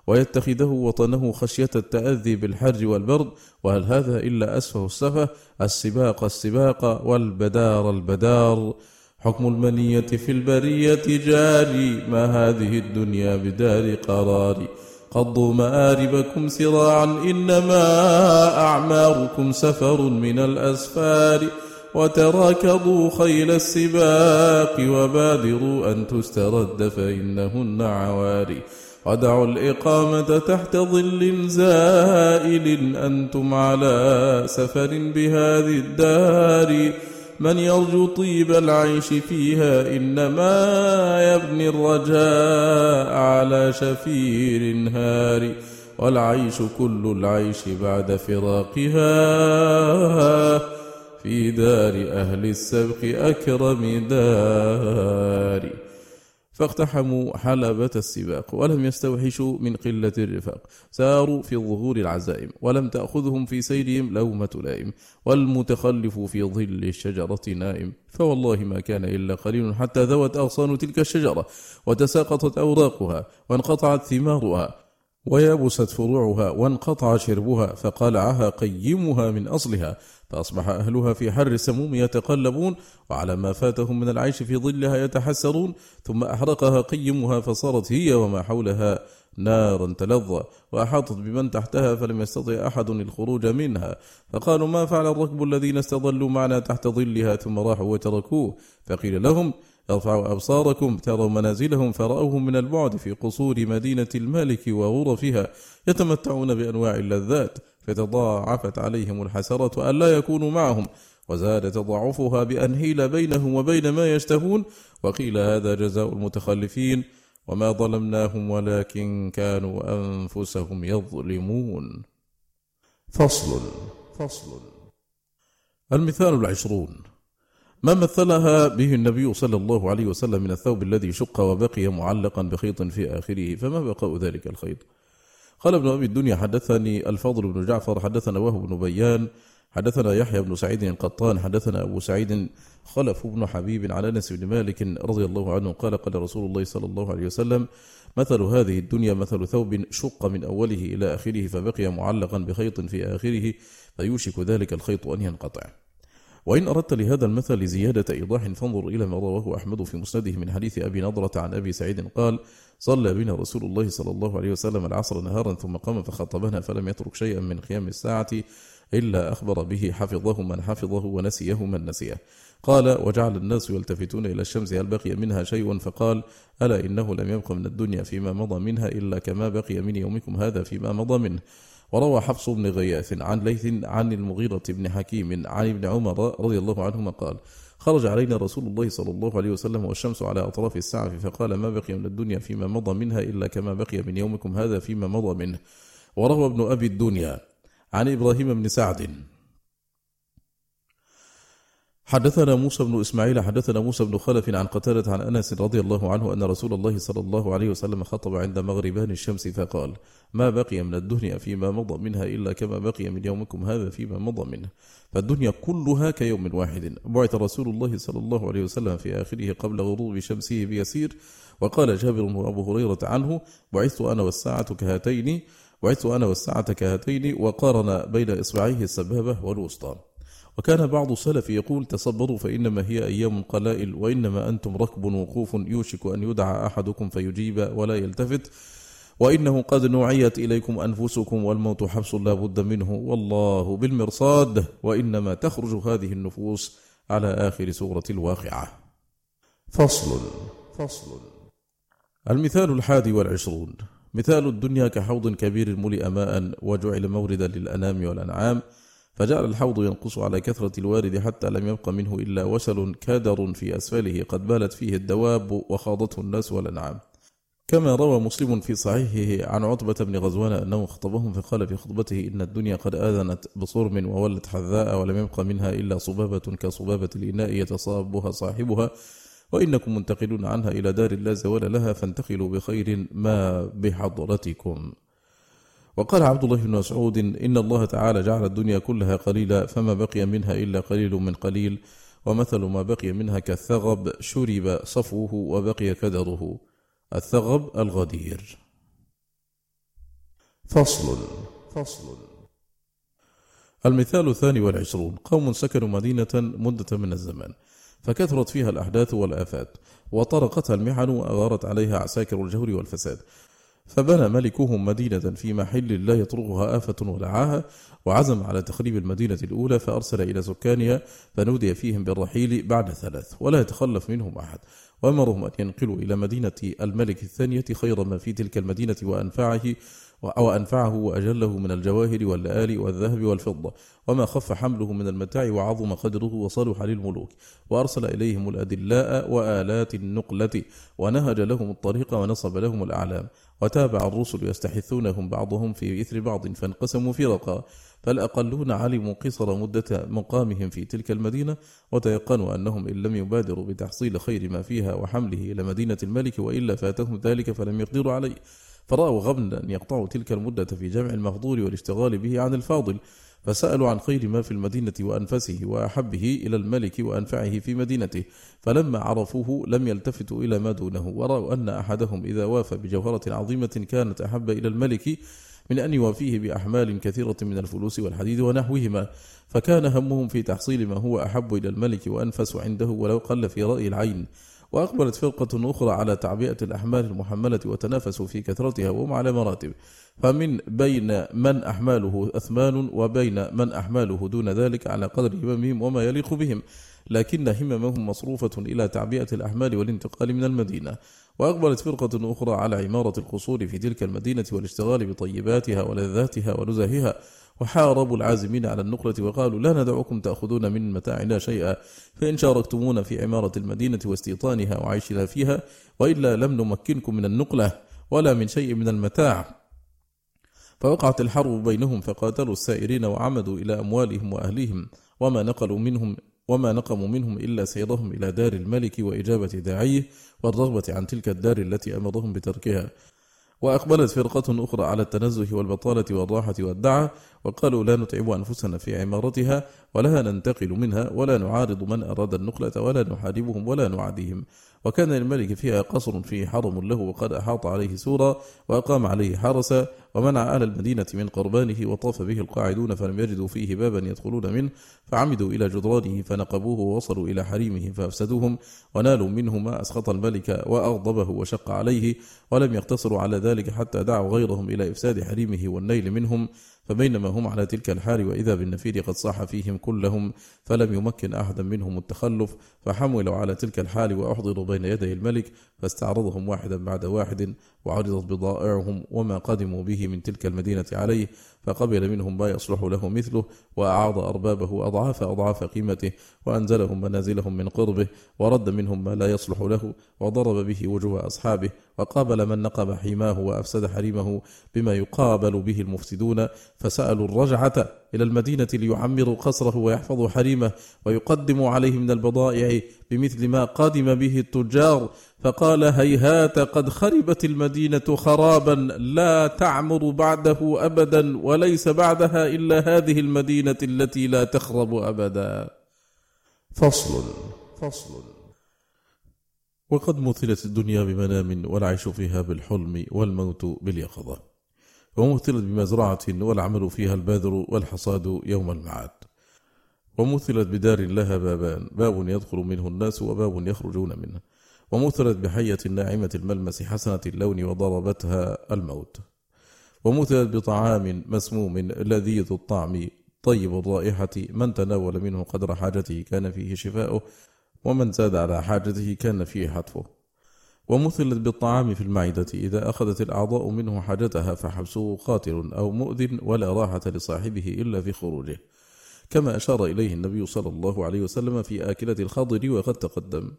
ويتخذه وطنه خشية التأذي بالحر والبرد؟ وهل هذا إلا أسفه السفه؟ السباق السباق والبدار البدار. حكم المنية في البرية جاري ما هذه الدنيا بدار قرار. قضوا مآربكم سراعا إنما أعماركم سفر من الأسفار. وتراكضوا خيل السباق وبادروا أن تسترد فإنهن عواري ودعوا الإقامة تحت ظل زائل أنتم على سفر بهذه الدار. من يرجو طيب العيش فيها إنما يبني الرجاء على شفير هار والعيش كل العيش بعد فراقها. في دار أهل السبق أكرم دار. فاقتحموا حلبة السباق ولم يستوحشوا من قلة الرفاق. ساروا في ظهور العزائم ولم تأخذهم في سيرهم لومة لائم والمتخلف في ظل الشجرة نائم. فوالله ما كان إلا قليل حتى ذوت أغصان تلك الشجرة وتساقطت أوراقها وانقطعت ثمارها ويبست فروعها وانقطع شربها فقلعها قيمها من أصلها فأصبح أهلها في حر السموم يتقلبون وعلى ما فاتهم من العيش في ظلها يتحسرون ثم أحرقها قيمها فصارت هي وما حولها نارا تلظى وأحاطت بمن تحتها فلم يستطع أحد الخروج منها. فقالوا ما فعل الركب الذين استظلوا معنا تحت ظلها؟ ثم راحوا وتركوه. فقيل لهم ارفعوا أبصاركم تروا منازلهم فرأوهم من البعد في قصور مدينة المالك وغرفها يتمتعون بأنواع اللذات فتضاعفت عليهم الحسرة أن لا يكونوا معهم وزاد تضاعفها بأن هيل بينهم وبين ما يشتهون وقيل هذا جزاء المتخلفين وما ظلمناهم ولكن كانوا أنفسهم يظلمون. فصل فصل. المثال العشرون. ما مثلها به النبي صلى الله عليه وسلم من الثوب الذي شق وبقي معلقا بخيط في آخره فما بقاء ذلك الخيط؟ قال ابن أبي الدنيا حدثني الفضل بن جعفر حدثنا وهب بن بيان حدثنا يحيى بن سعيد القطان حدثنا أبو سعيد خلف بن حبيب على أنس بن مالك رضي الله عنه قال قال رسول الله صلى الله عليه وسلم مثل هذه الدنيا مثل ثوب شق من أوله إلى آخره فبقي معلقا بخيط في آخره فيوشك ذلك الخيط أن ينقطع. وإن أردت لهذا المثل زيادة إيضاح فانظر إلى ما رواه أحمد في مسنده من حديث أبي نضرة عن أبي سعيد قال صلى بنا رسول الله صلى الله عليه وسلم العصر نهارا ثم قام فخطبنا فلم يترك شيئا من قيام الساعة إلا أخبر به حفظه من حفظه ونسيه من نسيه قال وجعل الناس يلتفتون إلى الشمس هل بقي منها شيء؟ فقال ألا إنه لم يبق من الدنيا فيما مضى منها إلا كما بقي من يومكم هذا فيما مضى منه. وروى حفص بن غياث عن ليث عن المغيرة بن حكيم عن ابن عمر رضي الله عنهما قال خرج علينا رسول الله صلى الله عليه وسلم والشمس على أطراف السعف فقال ما بقي من الدنيا فيما مضى منها إلا كما بقي من يومكم هذا فيما مضى منه. وروى ابن أبي الدنيا عن إبراهيم بن سعد. حدثنا موسى بن إسماعيل حدثنا موسى بن خلف عن قتادة عن أنس رضي الله عنه أن رسول الله صلى الله عليه وسلم خطب عند مغربان الشمس فقال ما بقي من الدنيا فيما مضى منها إلا كما بقي من يومكم هذا فيما مضى منه. فالدنيا كلها كيوم واحد. بعث رسول الله صلى الله عليه وسلم في آخره قبل غروب شمسه بيسير وقال جابر وأبو هريرة عنه بعثت أنا والساعة كهاتين بعثت أنا والساعة كهاتين وقارن بين إصبعيه السبابة والوسطى. وكان بعض السلف يقول تصبروا فإنما هي أيام قلائل وإنما أنتم ركب وقوف يوشك أن يدعى أحدكم فيجيب ولا يلتفت وإنه قد نوعيت إليكم أنفسكم والموت حبس لا بد منه والله بالمرصاد وإنما تخرج هذه النفوس على آخر سورة الواقعة. فصل فصل. المثال الحادي والعشرون. مثال الدنيا كحوض كبير ملئ ماء وجعل موردا للأنام والأنعام فجعل الحوض ينقص على كثرة الوارد حتى لم يبق منه إلا وسل كادر في أسفله قد بالت فيه الدواب وخاضته الناس والأنعام. كما روى مسلم في صحيحه عن عتبة بن غزوان أنه خطبهم فقال في خطبته إن الدنيا قد آذنت بصرم وولت حذاء ولم يبق منها إلا صبابة كصبابة الإناء يتصابها صاحبها وإنكم منتقلون عنها إلى دار لا زوال لها فانتقلوا بخير ما بحضرتكم. وقال عبد الله بن مسعود إن الله تعالى جعل الدنيا كلها قليلا فما بقي منها إلا قليل من قليل ومثل ما بقي منها كالثغب شرب صفوه وبقي كدره. الثغب الغدير. فصل فصل. المثال الثاني والعشرون. قوم سكنوا مدينة مدة من الزمان فكثرت فيها الأحداث والآفات وطرقتها المحن وأغارت عليها عساكر الجهر والفساد. فبنى ملكهم مدينة في محل لا يطرقها آفة ولعاها وعزم على تخريب المدينة الأولى فأرسل إلى سكانها فنودي فيهم بالرحيل بعد ثلاث ولا يتخلف منهم أحد. وأمرهم أن ينقلوا إلى مدينة الملك الثانية خير ما في تلك المدينة وأنفعه وأنفعه وأجله من الجواهر واللآل والذهب والفضة. وما خف حمله من المتاع وعظم قدره وصلح للملوك. وأرسل إليهم الأدلاء وآلات النقلة ونهج لهم الطريق ونصب لهم الأعلام. وتابع الرسل يستحثونهم بعضهم في إثر بعض فانقسموا فرقا فالأقلون علموا قصر مدة مقامهم في تلك المدينة وتيقنوا أنهم إن لم يبادروا بتحصيل خير ما فيها وحمله إلى مدينة الملك وإلا فاتهم ذلك فلم يقدروا عليه. فرأوا غبنا يقطعوا تلك المدة في جمع المفضول والاشتغال به عن الفاضل فسألوا عن خير ما في المدينة وأنفسه وأحبه إلى الملك وأنفعه في مدينته فلما عرفوه لم يلتفتوا إلى ما دونه ورأوا أن أحدهم إذا وافى بجوهرة عظيمة كانت أحب إلى الملك من أن يوافيه بأحمال كثيرة من الفلوس والحديد ونحوهما فكان همهم في تحصيل ما هو أحب إلى الملك وأنفس عنده ولو قل في رأي العين. وأقبلت فرقة أخرى على تعبئة الأحمال المحملة وتنافسوا في كثرتها وهم على مراتب فمن بين من أحماله أثمان وبين من أحماله دون ذلك على قدر هممهم وما يليق بهم لكن هممهم مصروفة إلى تعبئة الأحمال والانتقال من المدينة. وأقبلت فرقة أخرى على عمارة القصور في تلك المدينة والاشتغال بطيباتها ولذاتها ونزهها وحاربوا العازمين على النقلة وقالوا لا ندعكم تأخذون من متاعنا شيئا. فإن شاركتمونا في عمارة المدينة واستيطانها وعيشها فيها وإلا لم نمكنكم من النقلة ولا من شيء من المتاع. فوقعت الحرب بينهم فقاتلوا السائرين وعمدوا إلى أموالهم وأهليهم وما نقلوا منهم وما نقموا منهم إلا سيرهم إلى دار الملك وإجابة داعيه والرغبة عن تلك الدار التي أمرهم بتركها. وأقبلت فرقة أخرى على التنزه والبطالة والراحة والدعة وقالوا لا نتعب أنفسنا في عمارتها ولا ننتقل منها ولا نعارض من أراد النقلة ولا نحاربهم ولا نعاديهم. وكان للملك فيها قصر فيه حرم له وقد أحاط عليه سورا وأقام عليه حرسا ومنع أهل المدينة من قربانه وطاف به القاعدون فلم يجدوا فيه بابا يدخلون منه. فعمدوا إلى جدرانه فنقبوه ووصلوا إلى حريمه فأفسدوهم ونالوا منه ما أسخط الملك وأغضبه وشق عليه ولم يقتصروا على ذلك حتى دعوا غيرهم إلى إفساد حريمه والنيل منهم. فبينما هم على تلك الحال وإذا بالنفير قد صاح فيهم كلهم فلم يمكن أحدا منهم التخلف فحملوا على تلك الحال وأحضروا بين يدي الملك فاستعرضهم واحدا بعد واحد وعرضت بضائعهم وما قدموا به من تلك المدينة عليه فقبل منهم ما يصلح له مثله وأعاض أربابه أضعاف أضعاف قيمته وأنزلهم منازلهم من قربه ورد منهم ما لا يصلح له وضرب به وجوه أصحابه وقابل من نقب حماه وأفسد حريمه بما يقابل به المفسدون فسألوا الرجعة إلى المدينة ليعمروا قصره ويحفظوا حريمه ويقدموا عليه من البضائع بمثل ما قدم به التجار فقال هيهات قد خربت المدينة خرابا لا تعمر بعده أبدا وليس بعدها إلا هذه المدينة التي لا تخرب أبدا. فصل فصل. وقد مثلت الدنيا بمنام والعيش فيها بالحلم والموت باليقظة. ومثلت بمزرعة والعمل فيها الباذر والحصاد يوم المعاد. ومثلت بدار لها بابان باب يدخل منه الناس وباب يخرجون منه. ومثلت بحية ناعمة الملمس حسنة اللون وضربتها الموت. ومثلت بطعام مسموم لذيذ الطعم طيب الرائحة. من تناول منه قدر حاجته كان فيه شفاؤه ومن زاد على حاجته كان فيه حتفه ومثلت بالطعام في المعدة إذا أخذت الأعضاء منه حاجتها فحبسه قاتل أو مؤذن ولا راحة لصاحبه إلا في خروجه. كما أشار إليه النبي صلى الله عليه وسلم في آكلة الخضر وقد تقدم.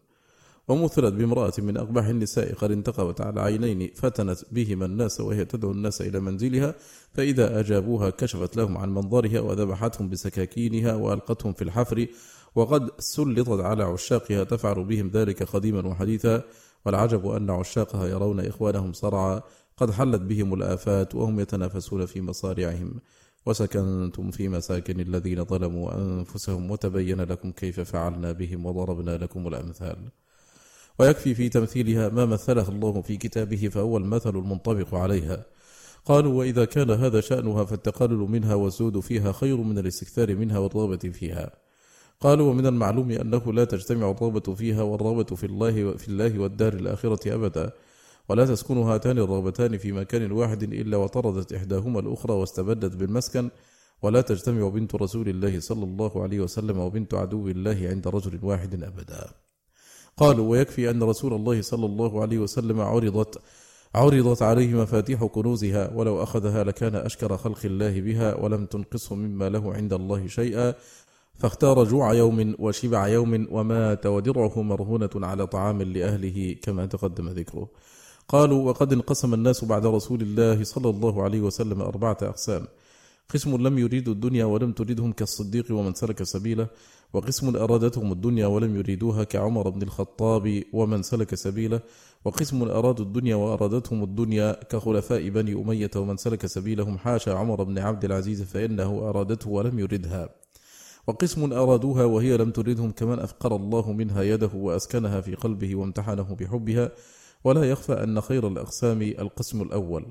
ومثلت بامرأة من أقبح النساء قد انتقبت على عينين فتنت بهما الناس وهي تدعو الناس إلى منزلها فإذا أجابوها كشفت لهم عن منظرها وذبحتهم بسكاكينها وألقتهم في الحفر وقد سلطت على عشاقها تفعل بهم ذلك قديما وحديثا. والعجب أن عشاقها يرون إخوانهم صرعا قد حلت بهم الآفات وهم يتنافسون في مصارعهم. وسكنتم في مساكن الذين ظلموا أنفسهم وتبين لكم كيف فعلنا بهم وضربنا لكم الأمثال. ويكفي في تمثيلها ما مثله الله في كتابه فهو المثل المنطبق عليها. قالوا وإذا كان هذا شأنها فالتقلل منها والزود فيها خير من الاستكثار منها والرغبة فيها. قالوا ومن المعلوم أنه لا تجتمع الرغبة فيها والرغبة في الله, في الله والدار الآخرة أبدا ولا تسكن هاتان الرغبتان في مكان واحد إلا وطردت إحداهما الأخرى واستبدت بالمسكن ولا تجتمع بنت رسول الله صلى الله عليه وسلم وبنت عدو الله عند رجل واحد أبدا. قالوا ويكفي أن رسول الله صلى الله عليه وسلم عرضت عرضت عليه مفاتيح كنوزها ولو أخذها لكان أشكر خلق الله بها ولم تنقصه مما له عند الله شيئا. فاختار جوع يوم وشبع يوم ومات ودرعه مرهونة على طعام لأهله كما تقدم ذكره. قالوا وقد انقسم الناس بعد رسول الله صلى الله عليه وسلم أربعة أقسام. قسم لم يريدوا الدنيا ولم تريدهم كالصديق ومن سلك سبيله وقسم أرادتهم الدنيا ولم يريدوها كعمر بن الخطاب ومن سلك سبيله وقسم أرادوا الدنيا وأرادتهم الدنيا كخلفاء بني أمية ومن سلك سبيلهم حاشا عمر بن عبد العزيز فإنه أرادته ولم يردها. وقسم أرادوها وهي لم تردهم كمن أفقر الله منها يده وأسكنها في قلبه وامتحنه بحبها ولا يخفى أن خير الأقسام القسم الأول.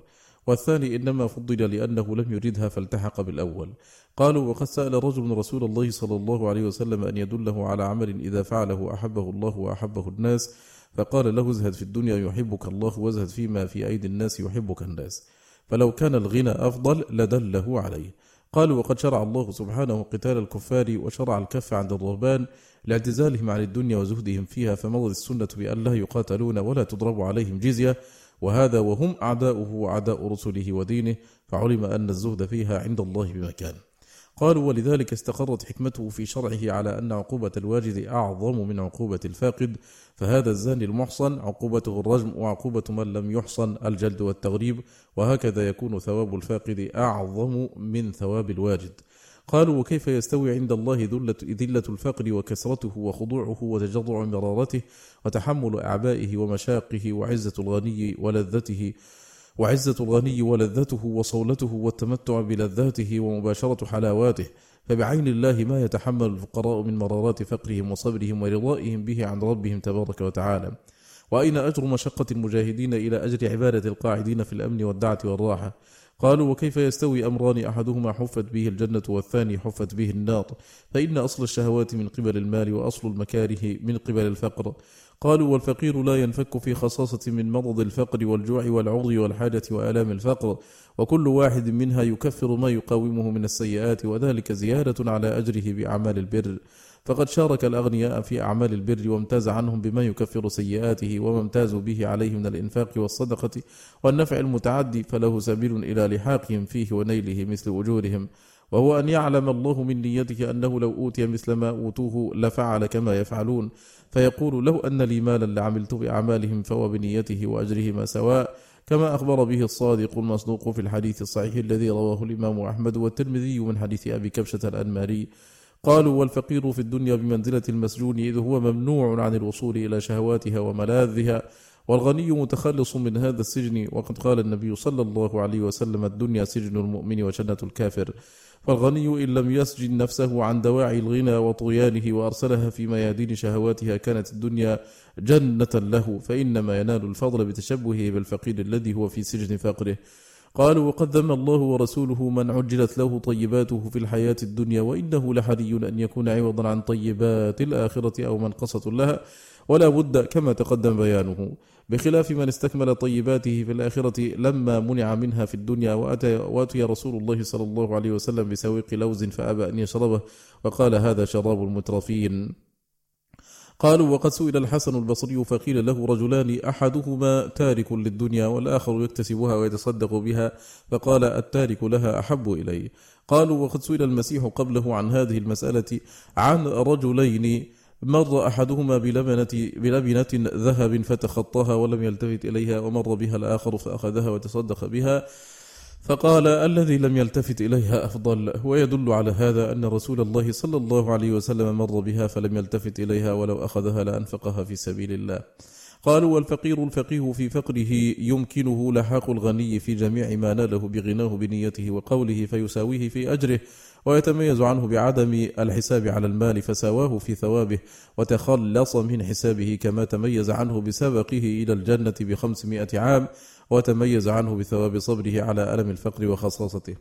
والثاني إنما فضل لأنه لم يردها فالتحق بالأول. قالوا وقد سأل رجل رسول الله صلى الله عليه وسلم أن يدله على عمل إذا فعله أحبه الله وأحبه الناس فقال له ازهد في الدنيا يحبك الله وازهد فيما في أيدي الناس يحبك الناس. فلو كان الغنى أفضل لدله عليه. قالوا وقد شرع الله سبحانه قتال الكفار وشرع الكف عند الرهبان لاعتزالهم عن الدنيا وزهدهم فيها فمضت السنة بأن لا يقاتلون ولا تضرب عليهم جزية. وهذا وهم أعداؤه وأعداء رسله ودينه فعلم أن الزهد فيها عند الله بمكان. قالوا ولذلك استقرت حكمته في شرعه على أن عقوبة الواجد أعظم من عقوبة الفاقد فهذا الزاني المحصن عقوبته الرجم وعقوبة من لم يحصن الجلد والتغريب وهكذا يكون ثواب الفاقد أعظم من ثواب الواجد. قالوا وكيف يستوي عند الله ذلة, ذلة الفقر وكسرته وخضوعه وتجضع مرارته وتحمل أعبائه ومشاقه وعزة الغني ولذته وعزة الغني ولذته وصولته والتمتع بلذاته ومباشرة حلاواته. فبعين الله ما يتحمل الفقراء من مرارات فقرهم وصبرهم ورضائهم به عن ربهم تبارك وتعالى. وأين أجر مشقة المجاهدين إلى أجر عبادة القاعدين في الأمن والدعة والراحة؟ قالوا وكيف يستوي أمران أحدهما حفت به الجنة والثاني حفت به النار؟ فإن أصل الشهوات من قبل المال وأصل المكاره من قبل الفقر. قالوا والفقير لا ينفك في خصاصة من مرض الفقر والجوع والعرض والحاجة وآلام الفقر وكل واحد منها يكفر ما يقاومه من السيئات وذلك زيادة على أجره بأعمال البر. فقد شارك الأغنياء في أعمال البر وامتاز عنهم بما يكفر سيئاته وما امتازوا به عليه من الإنفاق والصدقة والنفع المتعدي فله سبيل إلى لحاقهم فيه ونيله مثل أجورهم وهو أن يعلم الله من نيته أنه لو أوتي مثل ما أوتوه لفعل كما يفعلون. فيقول لو أن لي مالا لعملت بأعمالهم فهو بنيته وأجرهما سواء. كما أخبر به الصادق المصدوق في الحديث الصحيح الذي رواه الإمام أحمد والترمذي من حديث أبي كبشة الأنماري. قالوا والفقير في الدنيا بمنزلة المسجون إذ هو ممنوع عن الوصول إلى شهواتها وملاذها والغني متخلص من هذا السجن. وقد قال النبي صلى الله عليه وسلم الدنيا سجن المؤمن وجنة الكافر. فالغني إن لم يسجن نفسه عن دواعي الغنى وطغيانه وأرسلها في ميادين شهواتها كانت الدنيا جنة له فإنما ينال الفضل بتشبهه بالفقير الذي هو في سجن فقره قالوا وقد ذم الله ورسوله من عجلت له طيباته في الحياة الدنيا وإنه لحري أن يكون عوضا عن طيبات الآخرة أو منقصة لها. ولا بد كما تقدم بيانه بخلاف من استكمل طيباته في الآخرة لما منع منها في الدنيا وأتى, وأتي رسول الله صلى الله عليه وسلم بسويق لوز فأبى أن يشربه وقال هذا شراب المترفين. قالوا وقد سئل الحسن البصري فقيل له رجلان أحدهما تارك للدنيا والآخر يكتسبها ويتصدق بها فقال التارك لها أحب إليه قالوا وقد سئل المسيح قبله عن هذه المسألة عن رجلين مر أحدهما بلبنة, بلبنة ذهب فتخطاها ولم يلتفت إليها ومر بها الآخر فأخذها وتصدق بها. فقال الذي لم يلتفت إليها أفضل ويدل على هذا أن رسول الله صلى الله عليه وسلم مر بها فلم يلتفت إليها ولو أخذها لأنفقها في سبيل الله. قالوا والفقير الفقيه في فقره يمكنه لحاق الغني في جميع ما ناله بغناه بنيته وقوله فيساويه في أجره ويتميز عنه بعدم الحساب على المال فساواه في ثوابه وتخلص من حسابه كما تميز عنه بسبقه إلى الجنة بخمسمائة عام وتميز عنه بثواب صبره على ألم الفقر وخصاصته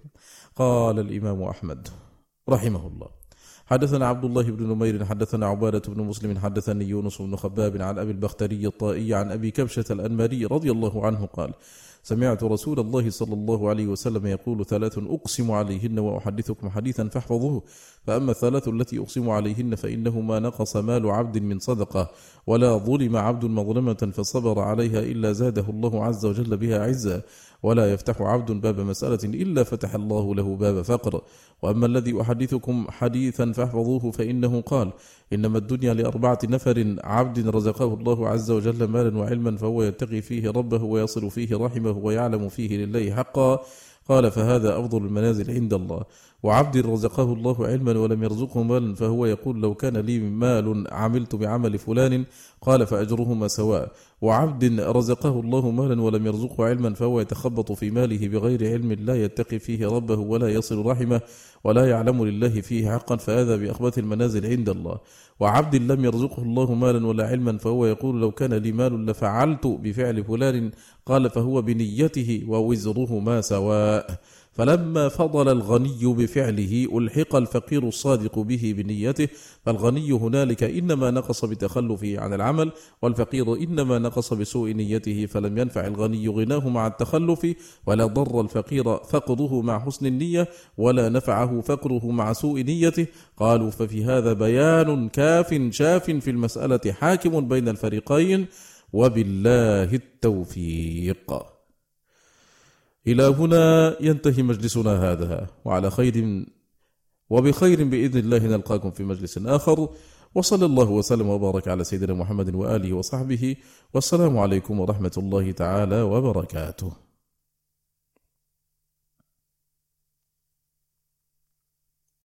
قال الإمام أحمد رحمه الله. حدثنا عبد الله بن نمير حدثنا عبادة بن مسلم حدثني يونس بن خباب عن أبي البختري الطائي عن أبي كبشة الأنماري رضي الله عنه قال سمعت رسول الله صلى الله عليه وسلم يقول ثلاث أقسم عليهن وأحدثكم حديثا فاحفظوه. فأما الثلاث التي أقسم عليهن فإنه ما نقص مال عبد من صدقة ولا ظلم عبد مظلمة فصبر عليها إلا زاده الله عز وجل بها عزا ولا يفتح عبد باب مسألة إلا فتح الله له باب فقر. وأما الذي أحدثكم حديثا فاحفظوه فإنه قال إنما الدنيا لأربعة نفر عبد رزقه الله عز وجل مالا وعلما فهو يتقي فيه ربه ويصل فيه رحمه ويعلم فيه لله حقا. قال فهذا أفضل المنازل عند الله. وعبد رزقه الله علما ولم يرزقه مالا فهو يقول لو كان لي مال عملت بعمل فلان قال فأجرهما سواء. وعبد رزقه الله مالا ولم يرزقه علما فهو يتخبط في ماله بغير علم لا يتقي فيه ربه ولا يصل رحمه ولا يعلم لله فيه حقا فهذا بأخبث المنازل عند الله. وعبد لم يرزقه الله مالا ولا علما فهو يقول لو كان لي مال لفعلت بفعل فلان قال فهو بنيته ووزرهما سواء. فلما فضل الغني بفعله ألحق الفقير الصادق به بنيته فالغني هنالك إنما نقص بتخلفه عن العمل والفقير إنما نقص بسوء نيته فلم ينفع الغني غناه مع التخلف ولا ضر الفقير فقره مع حسن النية ولا نفعه فقره مع سوء نيته. قالوا ففي هذا بيان كاف شاف في المسألة حاكم بين الفريقين وبالله التوفيق. إلى هنا ينتهي مجلسنا هذا وعلى خير وبخير بإذن الله نلقاكم في مجلس آخر. وصلى الله وسلم وبارك على سيدنا محمد وآله وصحبه والسلام عليكم ورحمة الله تعالى وبركاته.